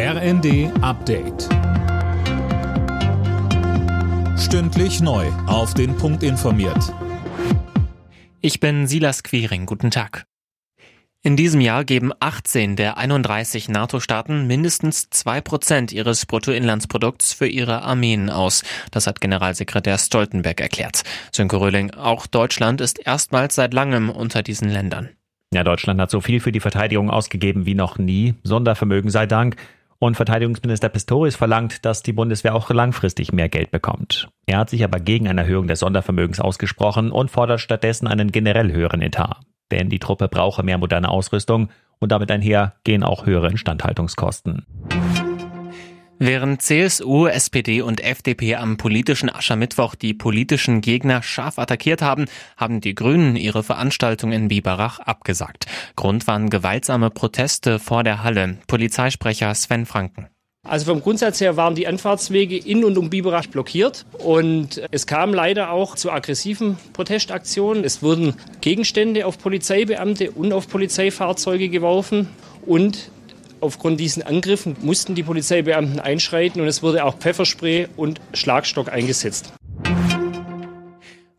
RND Update. Stündlich neu. Auf den Punkt informiert. Ich bin Silas Quiring. Guten Tag. In diesem Jahr geben 18 der 31 NATO-Staaten mindestens 2% ihres Bruttoinlandsprodukts für ihre Armeen aus. Das hat Generalsekretär Stoltenberg erklärt. Sönke Röhling, auch Deutschland ist erstmals seit langem unter diesen Ländern. Ja, Deutschland hat so viel für die Verteidigung ausgegeben wie noch nie. Sondervermögen sei Dank. Und Verteidigungsminister Pistorius verlangt, dass die Bundeswehr auch langfristig mehr Geld bekommt. Er hat sich aber gegen eine Erhöhung des Sondervermögens ausgesprochen und fordert stattdessen einen generell höheren Etat. Denn die Truppe brauche mehr moderne Ausrüstung und damit einher gehen auch höhere Instandhaltungskosten. Während CSU, SPD und FDP am politischen Aschermittwoch die politischen Gegner scharf attackiert haben, haben die Grünen ihre Veranstaltung in Biberach abgesagt. Grund waren gewaltsame Proteste vor der Halle. Polizeisprecher Sven Franken. Also vom Grundsatz her waren die Anfahrtswege in und um Biberach blockiert und es kam leider auch zu aggressiven Protestaktionen. Es wurden Gegenstände auf Polizeibeamte und auf Polizeifahrzeuge geworfen und Aufgrund diesen Angriffen mussten die Polizeibeamten einschreiten und es wurde auch Pfefferspray und Schlagstock eingesetzt.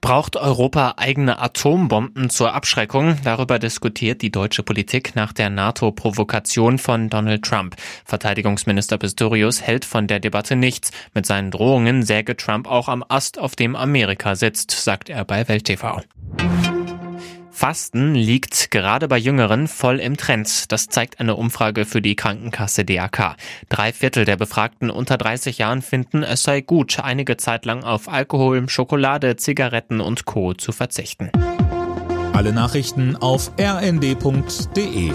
Braucht Europa eigene Atombomben zur Abschreckung? Darüber diskutiert die deutsche Politik nach der NATO-Provokation von Donald Trump. Verteidigungsminister Pistorius hält von der Debatte nichts. Mit seinen Drohungen säge Trump auch am Ast, auf dem Amerika sitzt, sagt er bei Welt TV. Fasten liegt gerade bei Jüngeren voll im Trend. Das zeigt eine Umfrage für die Krankenkasse DAK. Drei Viertel der Befragten unter 30 Jahren finden, es sei gut, einige Zeit lang auf Alkohol, Schokolade, Zigaretten und Co. zu verzichten. Alle Nachrichten auf rnd.de